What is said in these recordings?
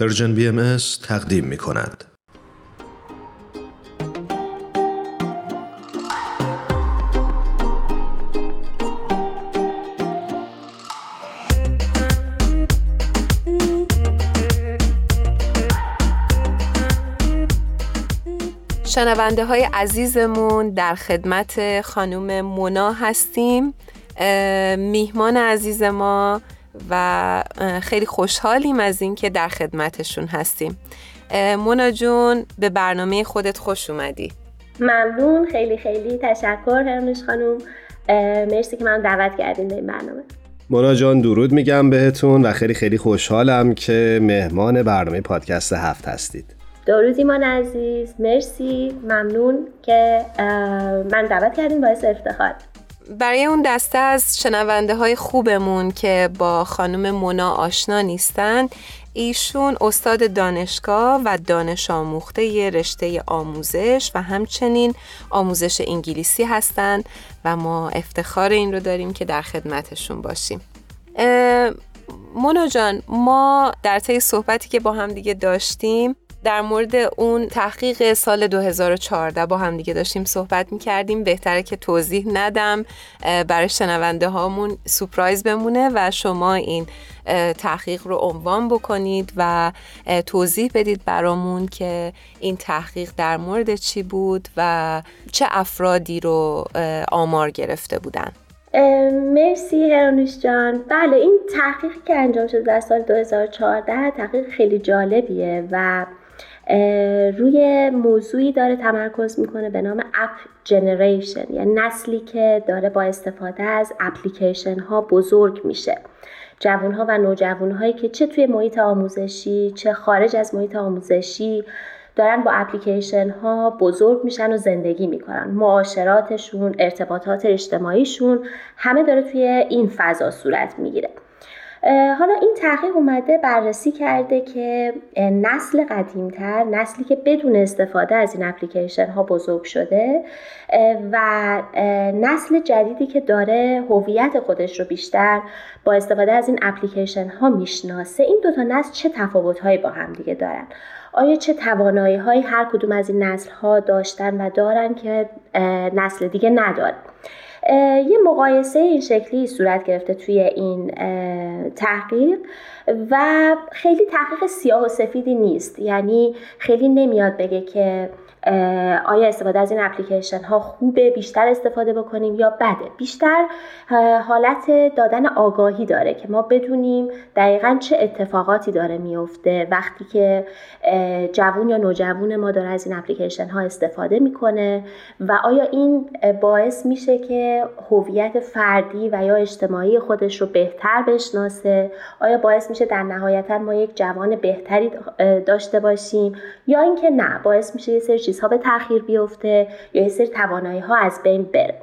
پرژن بی ام تقدیم می کند. شنونده های عزیزمون در خدمت خانم مونا هستیم میهمان عزیز ما و خیلی خوشحالیم از اینکه در خدمتشون هستیم. مونا جون به برنامه خودت خوش اومدی. ممنون. خیلی خیلی تشکر هرمش خانم. مرسی که من دعوت کردیم به این برنامه. مونا جان درود میگم بهتون و خیلی خیلی خوشحالم که مهمان برنامه پادکست هفت هستید. درود ایمان عزیز. مرسی. ممنون که من دعوت کردیم باعث افتخار. برای اون دسته از شنونده های خوبمون که با خانم مونا آشنا نیستن ایشون استاد دانشگاه و دانش آموخته یه رشته آموزش و همچنین آموزش انگلیسی هستند و ما افتخار این رو داریم که در خدمتشون باشیم. مونا جان ما در طی صحبتی که با هم دیگه داشتیم در مورد اون تحقیق سال 2014 با هم دیگه داشتیم صحبت می کردیم بهتره که توضیح ندم. برای شنونده هامون سپرایز بمونه و شما این تحقیق رو عنوان بکنید و توضیح بدید برامون که این تحقیق در مورد چی بود و چه افرادی رو آمار گرفته بودن. مرسی هرانوش جان. بله این تحقیقی که انجام شده در سال 2014 تحقیق خیلی جالبیه و روی موضوعی داره تمرکز می‌کنه به نام اپ جنریشن یعنی نسلی که داره با استفاده از اپلیکیشن ها بزرگ میشه. جوان ها و نوجوان هایی که چه توی محیط آموزشی چه خارج از محیط آموزشی دارن با اپلیکیشن ها بزرگ میشن و زندگی می‌کنن. معاشراتشون ارتباطات اجتماعیشون همه داره توی این فضا صورت می‌گیره. حالا این تحقیق اومده بررسی کرده که نسل قدیمتر نسلی که بدون استفاده از این اپلیکیشن ها بزرگ شده و نسل جدیدی که داره هویت خودش رو بیشتر با استفاده از این اپلیکیشن ها می‌شناسه این دوتا نسل چه تفاوت هایی با هم دیگه دارن؟ آیا چه توانایی هایی هر کدوم از این نسل ها داشتن و دارن که نسل دیگه نداره یه مقایسه این شکلی صورت گرفته توی این تحقیق و خیلی تحقیق سیاه و سفیدی نیست. یعنی خیلی نمیاد بگه که آیا استفاده از این اپلیکیشن ها خوبه بیشتر استفاده بکنیم یا بده؟ بیشتر حالت دادن آگاهی داره که ما بدونیم دقیقا چه اتفاقاتی داره میفته. وقتی که جوون یا نوجوون ما داره از این اپلیکیشن ها استفاده می‌کنه و آیا این باعث میشه که هویت فردی و یا اجتماعی خودش رو بهتر بشناسه؟ آیا باعث میشه در نهایتا ما یک جوان بهتری داشته باشیم؟ یا اینکه نه باعث میشه یه سری چیزها به تاخیر بیفته یا یه سری توانایی ها از بین بره.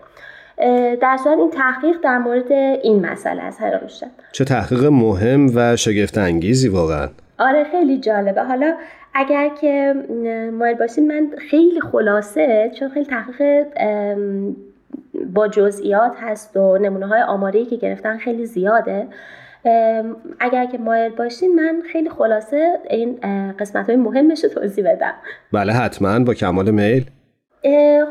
در صورت این تحقیق در مورد این مسئله است هر چه تحقیق مهم و شگفت انگیزی واقعا؟ آره خیلی جالبه. حالا اگر که مایل باشین من خیلی خلاصه چون خیلی تحقیق با جزئیات هست و نمونه های آماری که گرفتن خیلی زیاده. اگر که مایل باشین من خیلی خلاصه این قسمت های مهمش رو توضیح بدم. بله حتما. با کمال میل.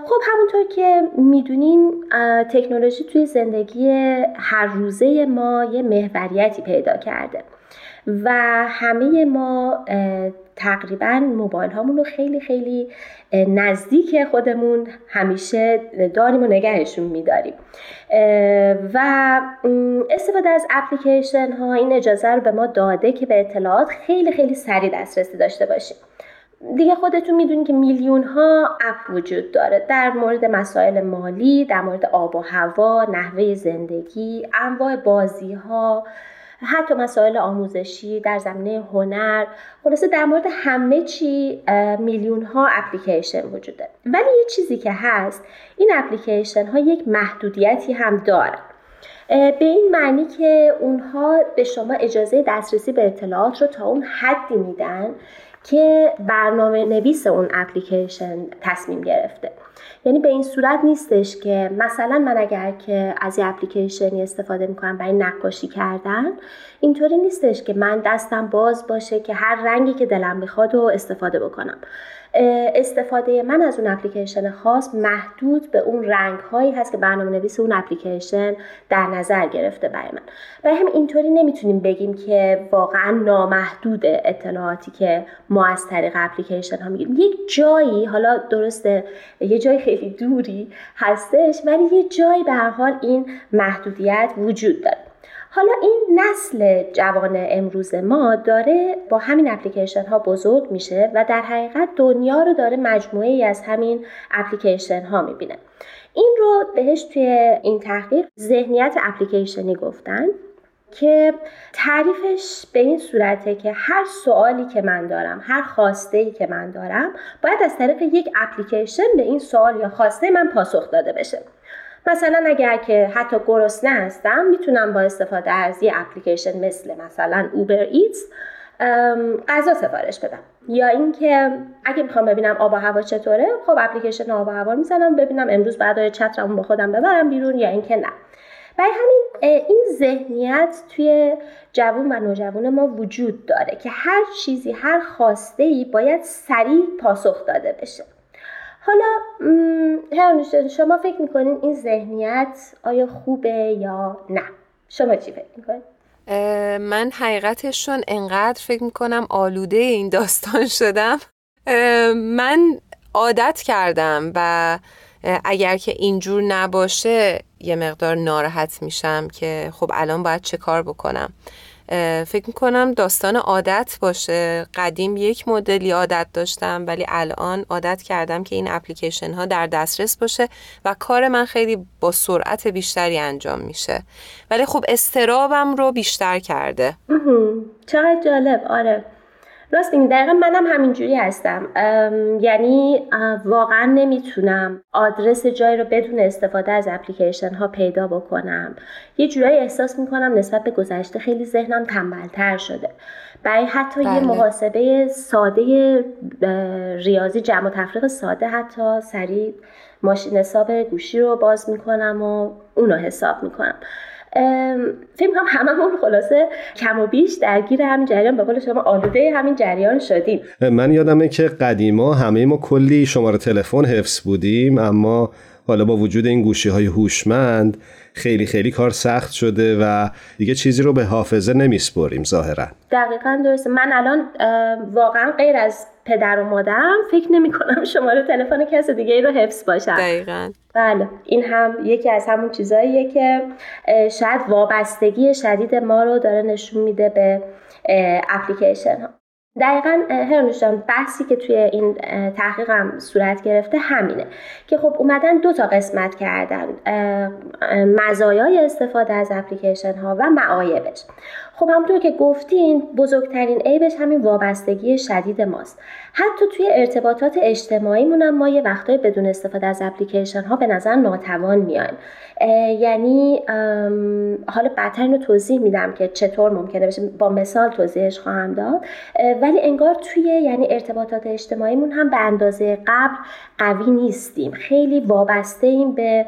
خب همونطور که می‌دونین تکنولوژی توی زندگی هر روزه ما یه محوریتی پیدا کرده و همه ما تقریبا موبایل هامون رو خیلی خیلی نزدیک خودمون همیشه داریم و نگهشون میداریم. و استفاده از اپلیکیشن ها این اجازه رو به ما داده که به اطلاعات خیلی خیلی سریع دسترسی داشته باشیم. دیگه خودتون می‌دونید که میلیون ها اپ وجود داره. در مورد مسائل مالی در مورد آب و هوا نحوه زندگی انواع بازی ها حتی مسائل آموزشی در زمینه هنر خلاصه در مورد همه چی میلیون ها اپلیکیشن وجوده. ولی یه چیزی که هست این اپلیکیشن ها یک محدودیتی هم دارن. به این معنی که اونها به شما اجازه دسترسی به اطلاعات رو تا اون حدی میدن که برنامه نویس اون اپلیکیشن تصمیم گرفته. یعنی به این صورت نیستش که مثلا من اگر که از یه اپلیکیشنی استفاده می‌کنم برای نقاشی کردن اینطوری نیستش که من دستم باز باشه که هر رنگی که دلم بخواد و استفاده بکنم. استفاده من از اون اپلیکیشن خاص محدود به اون رنگ هایی هست که برنامه نویس اون اپلیکیشن در نظر گرفته برای من. برای هم اینطوری نمی‌تونیم بگیم که واقعا نامحدود اطلاعاتی که ما از طریق اپلیکیشن ها میگیم یک جایی حالا درسته یه جای خیلی دوری هستش ولی یه جایی به هر حال این محدودیت وجود داره. حالا این نسل جوان امروز ما داره با همین اپلیکیشن ها بزرگ میشه و در حقیقت دنیا رو داره مجموعه ای از همین اپلیکیشن ها می‌بینه. این رو بهش توی این تحقیق ذهنیت اپلیکیشنی گفتن که تعریفش به این صورته که هر سوالی که من دارم هر خواسته ای که من دارم باید از طریق یک اپلیکیشن به این سوال یا خواسته من پاسخ داده بشه. مثلا اگر که حتی گرسنه هستم می‌تونم با استفاده از یه اپلیکیشن مثل مثلا اوبر ایتس غذا سفارش بدم. یا اینکه اگه می‌خوام ببینم آب و هوا چطوره خب اپلیکیشن آب و هوا می‌زنم ببینم امروز بعد چترمو با خودم ببرم بیرون یا اینکه نه. برای همین این ذهنیت توی جوون و نوجوان ما وجود داره که هر چیزی هر خواسته ای باید سریع پاسخ داده بشه. حالا هرانوشتان شما فکر می‌کنین این ذهنیت آیا خوبه یا نه؟ شما چی فکر می‌کنین؟ من حقیقتشون انقدر فکر می‌کنم آلوده این داستان شدم. من عادت کردم و اگر که اینجور نباشه یه مقدار ناراحت میشم که خب الان باید چه کار بکنم. فکر می‌کنم داستان عادت باشه. قدیم یک مدلی عادت داشتم ولی الان عادت کردم که این اپلیکیشن ها در دسترس باشه و کار من خیلی با سرعت بیشتری انجام میشه. ولی خب استرابم رو بیشتر کرده. چقدر جالب. آره. راست این دقیقا منم همینجوری هستم. یعنی واقعا نمی‌تونم آدرس جایی رو بدون استفاده از اپلیکیشن ها پیدا بکنم. یه جورایی احساس می‌کنم نسبت به گذشته خیلی ذهنم تنبلتر شده. برای حتی بله. یه محاسبه ساده ریاضی جمع و تفریق ساده حتی سریع ماشین حساب گوشی رو باز می‌کنم و اونو حساب می‌کنم. فکر کنم هممون خلاصه کم و بیش درگیر همین جریان به قول شما آلوده همین جریان شدیم. من یادمه که قدیما همه ما کلی شماره تلفن حفظ بودیم اما حالا با وجود این گوشی های هوشمند خیلی خیلی کار سخت شده و دیگه چیزی رو به حافظه نمیسپریم ظاهرا. دقیقا درسته. من الان واقعا غیر از پدر و مادرم فکر نمی کنم شماره تلفن کس دیگه ای رو حفظ باشم دقیقا. بله این هم یکی از همون چیزاییه که شاید وابستگی شدید ما رو داره نشون میده به اپلیکیشن ها. دقیقا هرانوشان بحثی که توی این تحقیقم صورت گرفته همینه که خب اومدن دو تا قسمت کردن مزایای استفاده از اپلیکیشن ها و معایبش. خب همونطور که گفتین بزرگترین عیبش همین وابستگی شدید ماست. حتی توی ارتباطات اجتماعی مونم ما یه وقتای بدون استفاده از اپلیکیشن ها به نظر ناتوان میایم. یعنی حالا بعدتر رو توضیح میدم که چطور ممکنه بشه. با مثال توضیحش خواهم داد. ولی انگار توی یعنی ارتباطات اجتماعیمون هم به اندازه قبل قوی نیستیم. خیلی وابسته ایم به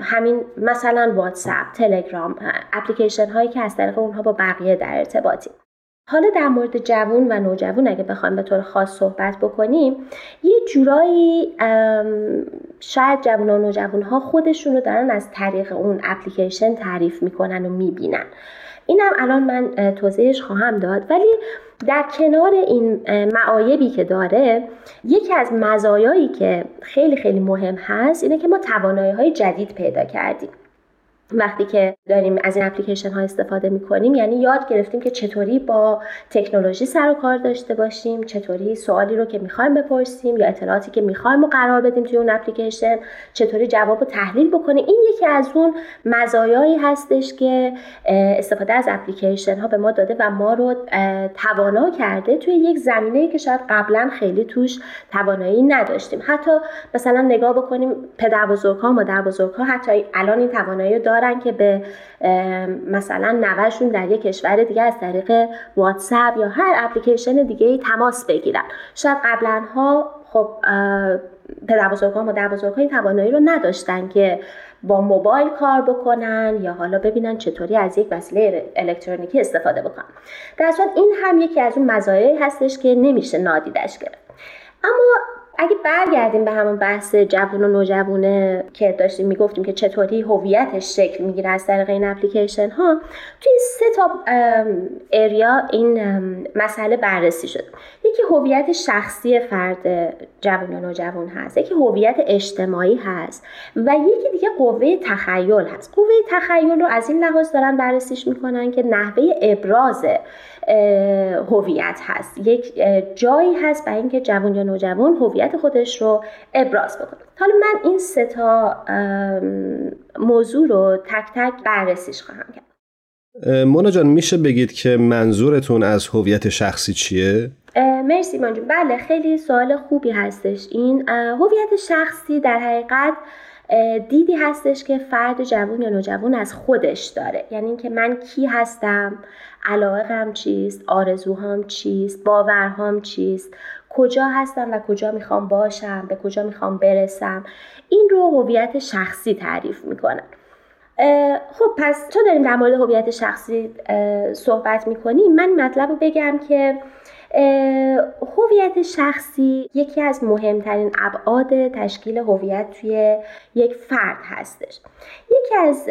همین مثلا واتساپ تلگرام اپلیکیشن هایی که از طریق اونها با بقیه در ارتباطیم. حالا در مورد جوون و نوجوان اگه بخوایم به طور خاص صحبت بکنیم یه جورایی شاید جوان و نوجوان ها خودشون رو دارن از طریق اون اپلیکیشن تعریف می‌کنن و می‌بینن. اینم الان من توضیحش خواهم داد. ولی در کنار این معایبی که داره یکی از مزایایی که خیلی خیلی مهم هست اینه که ما توانایی های جدید پیدا کردیم. وقتی که داریم از این اپلیکیشن ها استفاده می کنیم یعنی یاد گرفتیم که چطوری با تکنولوژی سر و کار داشته باشیم چطوری سوالی رو که می‌خوایم بپرسیم یا اطلاعاتی که می‌خوایم رو قرار بدیم توی اون اپلیکیشن چطوری جواب رو تحلیل بکنیم. این یکی از اون مزایایی هستش که استفاده از اپلیکیشن ها به ما داده و ما رو توانا کرده توی یک زمینه که شاید قبلا خیلی توش توانایی نداشتیم. حتی مثلا نگاه بکنیم پدر بزرگ ها مادر بزرگ ها حتی الان این توانایی دارن که به مثلا نوهشون در یک کشور دیگه از طریق واتساپ یا هر اپلیکیشن دیگه تماس بگیرن. شاید قبلا ها خب پدر و مادر این توانایی رو نداشتن که با موبایل کار بکنن یا حالا ببینن چطوری از یک وسیله الکترونیکی استفاده بکنن. در این هم یکی از اون مزایایی هستش که نمیشه نادیدش گرفت. اما اگه برگردیم به همون بحث جوون و نوجوونه که داشتیم می‌گفتیم که چطوری هویتش شکل می‌گیره از طریق این اپلیکیشن ها توی سه تا اریا این مسئله بررسی شد یکی هویت شخصی فرد جوون یا نوجوان هست یکی هویت اجتماعی هست و یکی دیگه قوه تخیل هست. قوه تخیل رو از این لحاظ دارن بررسیش می‌کنن که نحوه ابراز هویت هست. یک جایی هست برای اینکه جوان یا نوجوان هویت خودش رو ابراز بکنه. حالا من این سه تا موضوع رو تک تک بررسیش خواهم کرد. مونا جان میشه بگید که منظورتون از هویت شخصی چیه؟ مرسی مانجون بله خیلی سوال خوبی هستش. این هویت شخصی در حقیقت دیدی هستش که فرد جوون یا نوجوان از خودش داره. یعنی اینکه من کی هستم؟ علاقم چیست؟ آرزوهام چیست؟ باورهام چیست؟ کجا هستم و کجا می‌خوام باشم؟ به کجا می‌خوام برسم؟ این رو هویت شخصی تعریف می‌کنن خب پس چون داریم در مورد هویت شخصی صحبت می‌کنیم من مطلب رو بگم که هویت شخصی یکی از مهمترین ابعاد تشکیل هویت توی یک فرد هستش. یکی از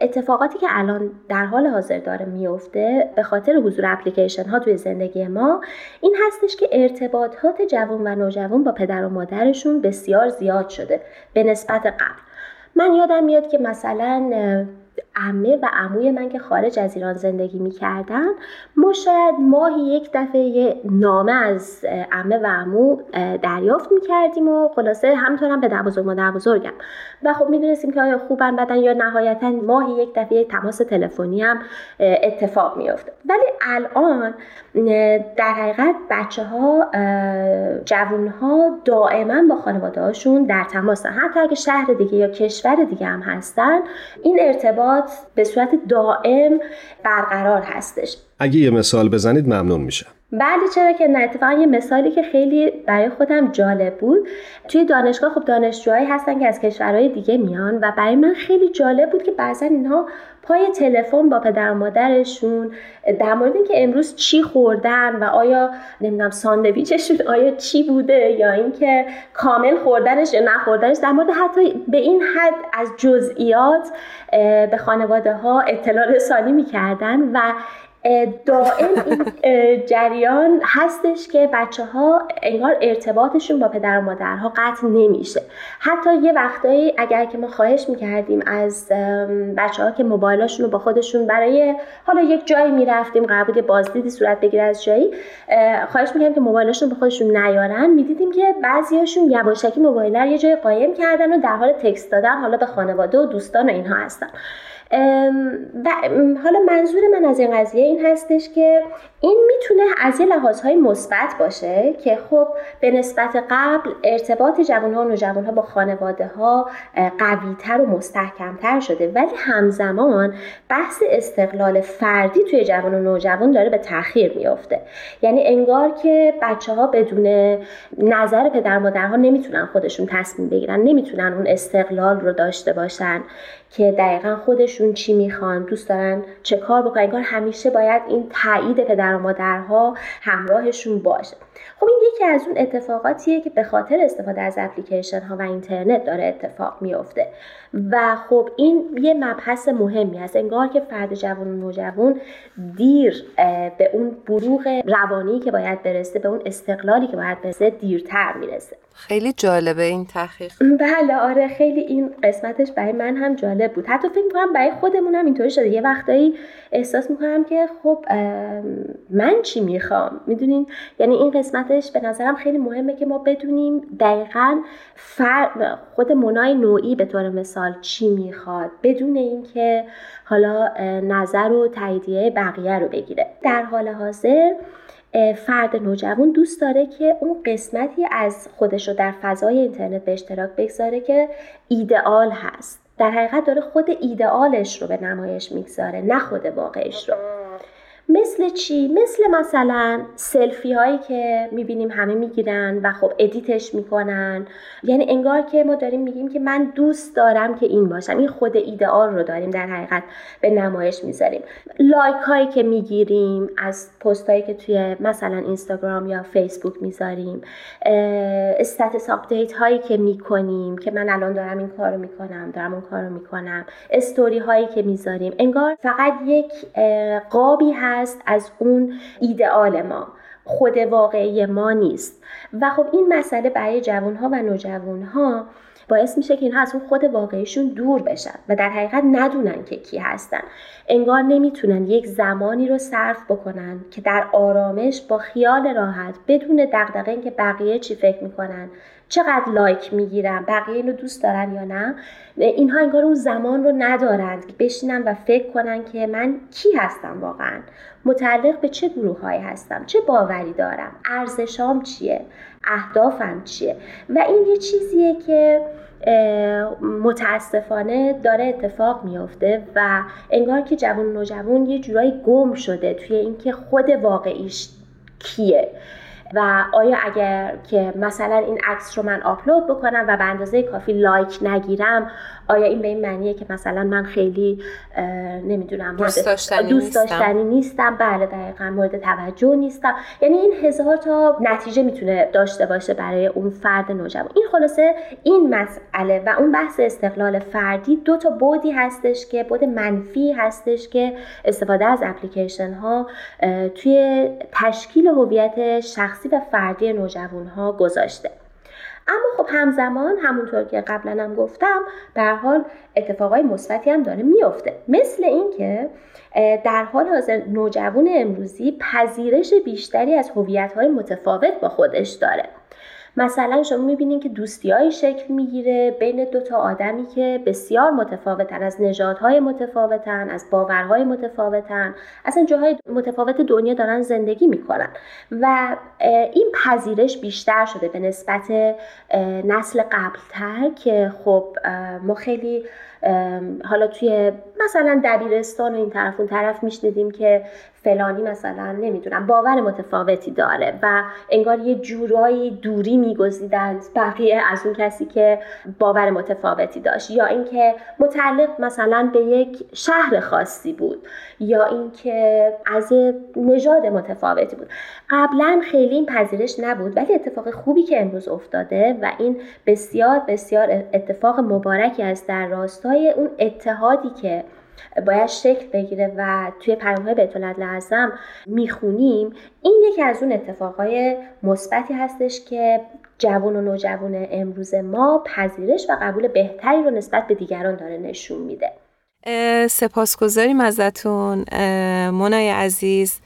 اتفاقاتی که الان در حال حاضر داره میفته به خاطر حضور اپلیکیشن ها توی زندگی ما این هستش که ارتباطات جوان و نوجوان با پدر و مادرشون بسیار زیاد شده به نسبت قبل. من یادم میاد که مثلا امه و عموی من که خارج از ایران زندگی می‌کردن ما شاید ماهی یک دفعه یه نامه از امه و عمو دریافت می‌کردیم و خلاصه همطور هم به بزرگ مادر بزرگم و خب می‌دونستیم که آیا خوبن بدن یا نهایتا ماهی یک دفعه تماس تلفنی هم اتفاق میافته. ولی الان در حقیقت بچه ها جوون ها دائما با خانواده هاشون در تماسن حتی اگه شهر دیگه یا کشور دیگه هم هستن این ارتباط به صورت دائم برقرار هستش. اگه یه مثال بزنید ممنون میشم. بله چرا که نه اتفاقا یه مثالی که خیلی برای خودم جالب بود. توی دانشگاه خب دانشجوهایی هستن که از کشورهای دیگه میان و برای من خیلی جالب بود که بعضا اینها پای تلفن با پدر و مادرشون در مورد اینکه امروز چی خوردن و آیا نمی‌دونم ساندویچشون آیا چی بوده یا اینکه کامل خوردنش یا نخوردنش در مورد حتی به این حد از جزئیات به خانواده ها اطلاع رسانی می‌کردن و دائم این جریان هستش که بچه ها انگار ارتباطشون با پدر و مادرها قطع نمیشه. حتی یه وقتایی اگر که ما خواهش می‌کردیم از بچه ها که موبایلاشون رو با خودشون برای حالا یک جایی می‌رفتیم قرار بود بازدیدی صورت بگیره از جایی خواهش می‌کردیم که موبایلاشون با خودشون نیارن. می‌دیدیم که بعضیاشون یواشکی موبایل یه جای قایم کردن و در حال تکست دادن حالا به خانواده و دوستان و اینها هستن. حالا منظور من از این قضیه این هستش که این می‌تونه از یه لحاظهای مثبت باشه که خب به نسبت قبل ارتباط جوانها و نوجوانها با خانواده ها قویتر و مستحکمتر شده. ولی همزمان بحث استقلال فردی توی جوان و نوجوان داره به تاخیر میافته. یعنی انگار که بچه ها بدون نظر پدر مادرها نمی‌تونن خودشون تصمیم بگیرن نمی‌تونن اون استقلال رو داشته باشن. که دقیقا خودشون چی می‌خوان دوست دارن چه کار بکنن. انگار همیشه باید این تایید پدر و مادرها همراهشون باشه. خب این یکی از اون اتفاقاتیه که به خاطر استفاده از اپلیکیشن ها و اینترنت داره اتفاق میفته و خب این یه مبحث مهمی هست. انگار که فرد جوان و نوجوان دیر به اون بروغ روانی که باید برسه به اون استقلالی که باید برسه دیرتر می‌رسه. خیلی جالبه این تحقیق. بله آره خیلی این قسمتش برای من هم جالب بود. حتی فکر می‌کنم برای خودمون هم اینطوری شده. یه وقتایی احساس می‌کنم که خب من چی می‌خوام؟ می‌دونین؟ یعنی این قسمتش به نظرم خیلی مهمه که ما بدونیم دقیقا خود من نوعی به طور مثال چی می‌خواد بدون اینکه حالا نظر و تاییدیه بقیه رو بگیره. در حال حاضر فرد نوجوان دوست داره که اون قسمتی از خودش رو در فضای اینترنت به اشتراک بگذاره که ایدئال هست. در حقیقت داره خود ایدئالش رو به نمایش می‌گذاره نه خود واقعش رو. مثل چی؟ مثل مثلا سلفی هایی که می‌بینیم همه می‌گیرن و خب edit ش می‌کنن. یعنی انگار که ما داریم میگیم که من دوست دارم که این باشم. این خود ایدئال رو داریم در حقیقت به نمایش می‌ذاریم. like هایی که می‌گیریم از پست هایی که توی مثلا اینستاگرام یا فیسبوک می‌ذاریم. status update هایی که می‌کنیم که من الان دارم این کارو می‌کنم دارم اون کارو می‌کنم. استوری هایی که می‌ذاریم. انگار فقط یک قابی هست از اون ایدئال ما. خود واقعی ما نیست. و خب این مسئله برای جوانها و نوجوانها باعث میشه که اینها از اون خود واقعیشون دور بشن و در حقیقت ندونن که کی هستن. انگار نمی‌تونن یک زمانی رو صرف بکنن که در آرامش با خیال راحت بدون دغدغه که بقیه چی فکر می‌کنن چقدر لایک می‌گیرن بقیه اینو دوست دارن یا نه؟ اینها انگار اون زمان رو ندارند. که بشینن و فکر کنن که من کی هستم واقعا؟ متعلق به چه گروه هایی هستم؟ چه باوری دارم؟ ارزشام چیه؟ اهدافم چیه؟ و این یه چیزیه که متاسفانه داره اتفاق میافته و انگار که جوان نوجوان یه جورایی گم شده توی اینکه خود واقعیش کیه. و آیا اگر که مثلا این عکس رو من آپلود بکنم و به اندازه کافی لایک نگیرم آیا این به این معنیه که مثلا من خیلی نمی‌دونم دوست داشتنی, دوست داشتنی نیستم. بله دقیقا مورد توجه نیستم. یعنی این هزار تا نتیجه می‌تونه داشته باشه برای اون فرد نوجوان. این خلاصه این مسئله و اون بحث استقلال فردی دو تا بودی هستش که بود منفی هستش که استفاده از اپلیکیشن ها توی تشکیل هویت شخصی و فردی نوجوان ها گذاشته. اما خب همزمان همونطور که قبلا هم گفتم به حال اتفاقای مثبتی هم داره میفته. مثل اینکه در حال حاضر نوجوان امروزی پذیرش بیشتری از هویت‌های متفاوت با خودش داره. مثلا شما می‌بینید که دوستیایی شکل می‌گیره بین دو تا آدمی که بسیار متفاوتن از نژادهای متفاوتن از باورهای متفاوتن اصلا جاهای متفاوت دنیا دارن زندگی می‌کنن. و این پذیرش بیشتر شده به نسبت نسل قبلتر که خب ما خیلی حالا توی مثلا دبیرستان و این طرف اون طرف میشنیدیم که فلانی مثلا نمی‌دونم باور متفاوتی داره و انگار یه جورایی دوری میگزیدند بقیه از اون کسی که باور متفاوتی داشت. یا اینکه متعلق مثلا به یک شهر خاصی بود یا اینکه از نژاد متفاوتی بود. قبلا خیلی این پذیرش نبود ولی اتفاق خوبی که امروز افتاده و این بسیار بسیار اتفاق مبارکی است در راستای اون اتحادی که باید شکل بگیره و توی پیامهای بیت لازم می‌خونیم این یکی از اون اتفاقهای مثبتی هستش که جوان و نوجوان امروز ما پذیرش و قبول بهتری رو نسبت به دیگران داره نشون میده. سپاسگزاریم ازتون منای عزیز.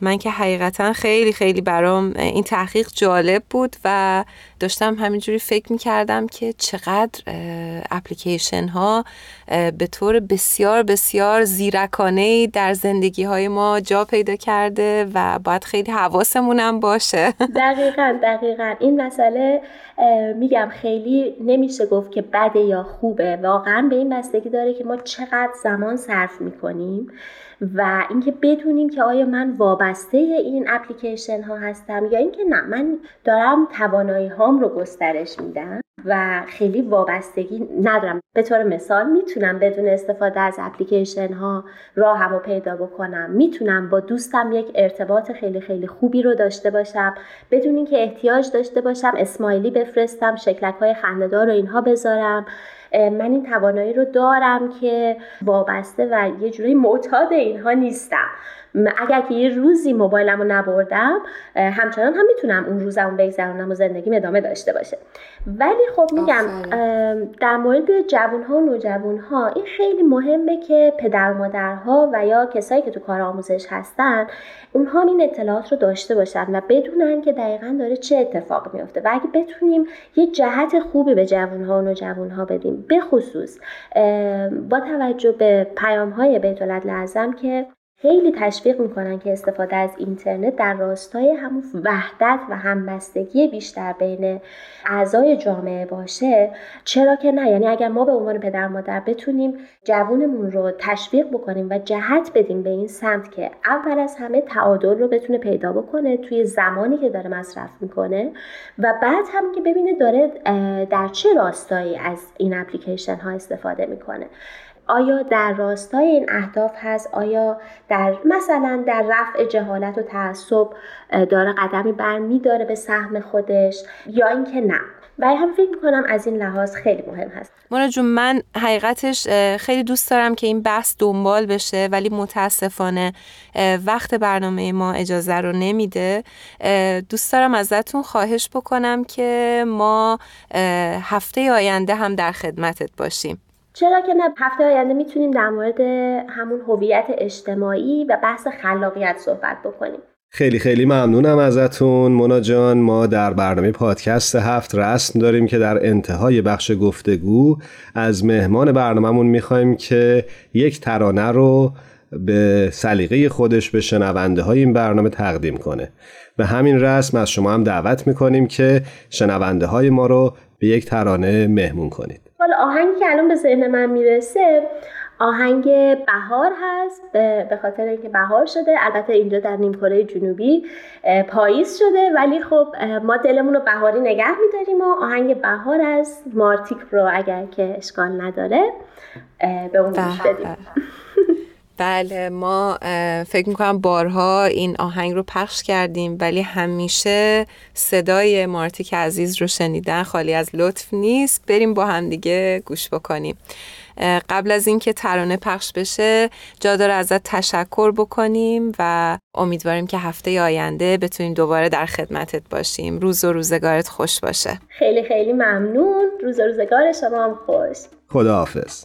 من که حقیقتا خیلی خیلی برام این تحقیق جالب بود و داشتم همینجوری فکر می‌کردم که چقدر اپلیکیشن ها به طور بسیار بسیار زیرکانه در زندگی های ما جا پیدا کرده و باید خیلی حواسمونم باشه. دقیقا دقیقا. این مسئله میگم خیلی نمیشه گفت که بده یا خوبه. واقعا به این بستگی داره که ما چقدر زمان صرف می‌کنیم و اینکه بدونیم که آیا من وابسته این اپلیکیشن ها هستم یا اینکه نه. من دارم توانایی هام رو گسترش میدم و خیلی وابستگی ندارم. به طور مثال می‌تونم بدون استفاده از اپلیکیشن ها راهم رو پیدا بکنم. می‌تونم با دوستم یک ارتباط خیلی خیلی خوبی رو داشته باشم. بدون اینکه احتیاج داشته باشم اسمایلی بفرستم شکلک های خندهدار رو اینها بذارم. من این توانایی رو دارم که وابسته و یه جوری معتاد اینها نیستم. اگر که یه روزی موبایلم رو نبردم همچنان هم می‌تونم اون روزم رو بگذرونم و زندگی ادامه داشته باشه. ولی خب میگم در مورد جوون ها و نوجوان ها این خیلی مهمه که پدر و مادرها و یا کسایی که تو کار آموزش هستن اونها این اطلاعات رو داشته باشن و بدونن که دقیقا داره چه اتفاق میفته و اگه بتونیم یه جهت خوبی به جوون ها و نوجوان ها بدیم به خصوص با توجه به پیام های بیت لازم که خیلی تشویق می‌کنن که استفاده از اینترنت در راستای همون وحدت و همبستگی بیشتر بین اعضای جامعه باشه. چرا که نه؟ یعنی اگر ما به عنوان پدر مادر بتونیم جوونمون رو تشویق بکنیم و جهت بدیم به این سمت که اول از همه تعادل رو بتونه پیدا بکنه توی زمانی که داره مصرف می‌کنه و بعد هم که ببینه داره در چه راستایی از این اپلیکیشن ها استفاده می‌کنه. آیا در راستای این اهداف هست؟ آیا در مثلا در رفع جهالت و تعصب داره قدمی بر داره به سهم خودش یا اینکه نه؟ برای هم فکر می‌کنم از این لحاظ خیلی مهم هست. مونا جون من حقیقتش خیلی دوست دارم که این بحث دنبال بشه ولی متاسفانه وقت برنامه ما اجازه رو نمیده. دوست دارم ازتون خواهش بکنم که ما هفته آینده هم در خدمتت باشیم. چرا که نه هفته آینده می‌تونیم در مورد همون هویت اجتماعی و بحث خلاقیت صحبت بکنیم. خیلی خیلی ممنونم ازتون. مونا جان ما در برنامه پادکست هفت رسم داریم که در انتهای بخش گفتگو از مهمان برنامهمون می‌خوایم که یک ترانه رو به سلیقه خودش به شنونده های این برنامه تقدیم کنه. به همین رسم از شما هم دعوت می‌کنیم که شنونده های ما رو به یک ترانه مهمون کنید. حالا آهنگی که الان به ذهن من می‌رسه آهنگ بهار هست به خاطر اینکه بهار شده البته اینجا در نیم کره جنوبی پاییز شده ولی خب ما دلمون رو بهاری نگه میداریم و آهنگ بهار از مارتیک رو اگر که اشکال نداره به اون گوش بدیم. بله ما فکر می‌کنم بارها این آهنگ رو پخش کردیم ولی همیشه صدای مارتیک عزیز رو شنیدن خالی از لطف نیست. بریم با هم دیگه گوش بکنیم. قبل از اینکه ترانه پخش بشه جا داره ازت تشکر بکنیم و امیدواریم که هفته آینده بتونیم دوباره در خدمتت باشیم. روز و روزگارت خوش باشه. خیلی خیلی ممنون. روز و روزگار شما هم خوش. خداحافظ.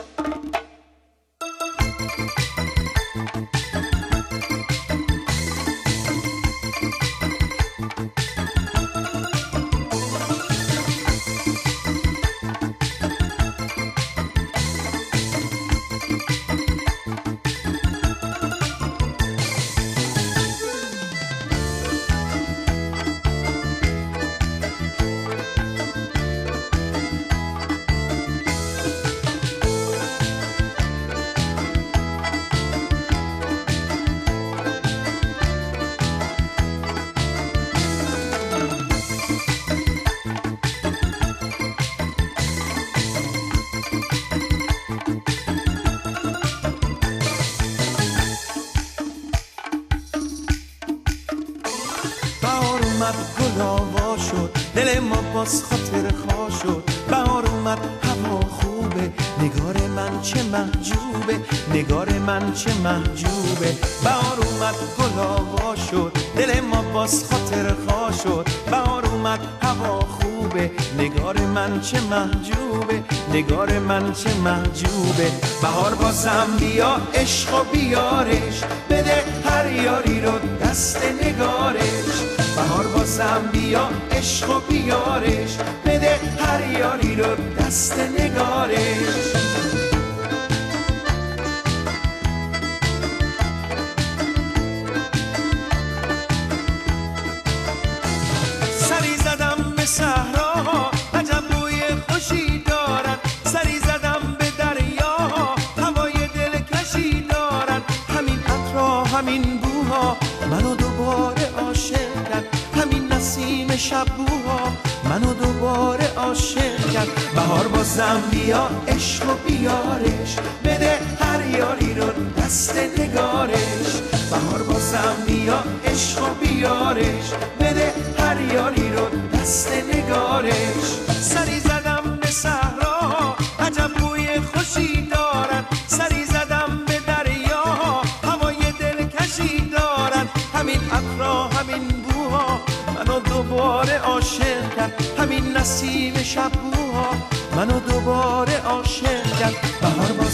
چه محجوبه. بهار اومد گل شد. دل ما باز خاطر خوا شد. بهار اومد هوا خوبه. نگار من چه محجوبه. نگار من چه محجوبه. بهار بازم بیا عشق و بیارش. بده هر یاری رو دست نگارش. بهار بازم بیا عشق و بیارش. بده هر یاری رو دست نگارش. منو دوباره عاشق کرد. بهار بازم بیا عشق و بیارش. بده هر یاری رو دست نگارش. بهار بازم بیا عشق و بیارش. بده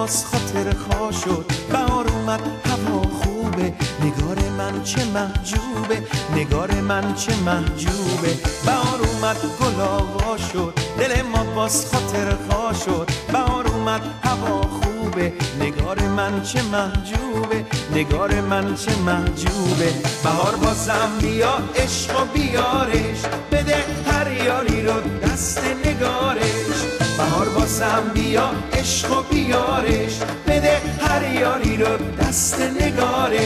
باز خاطر خوا شد. بهار اومد هوا خوبه. نگار من چه محجوبه. نگار من چه محجوبه. بهار اومد گل آوا شد. دل ما باز خاطر خوا شد. بهار اومد هوا خوبه. نگار من چه محجوبه. نگار من چه محجوبه. بهار بازم بیا عشق و بیارش. بده هر یاری رو دست نگارش. بهار بازم بیا عشق و بیارش. بده هر یاری رو دست نگارش.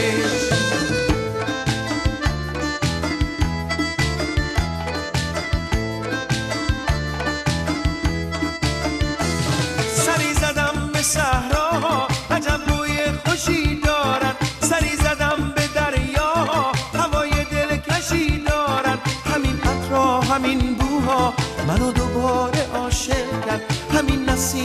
سری زدم به صحراها عجب بوی خوشی دارن سری زدم به دریا هوای دلکشی دارن همین عطرا همین بوها. منو دوباره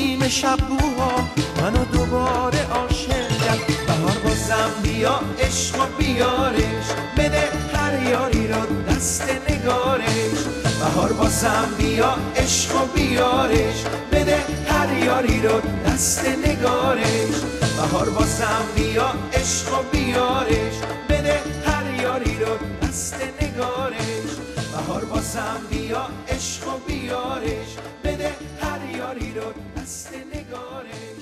نسیم شبوها منو دوباره عاشق کرد بهار بازم بیا عشق و بیارش. بده هر یاری رو دست نگارش. بهار بازم بیا عشق و بیارش. بده هر یاری رو دست نگارش. بهار بازم بیا عشق و بیارش. بده هر یاری رو دست نگارش. بازم بیا عشق و بیارش. بده هر یاری رو دست نگارش.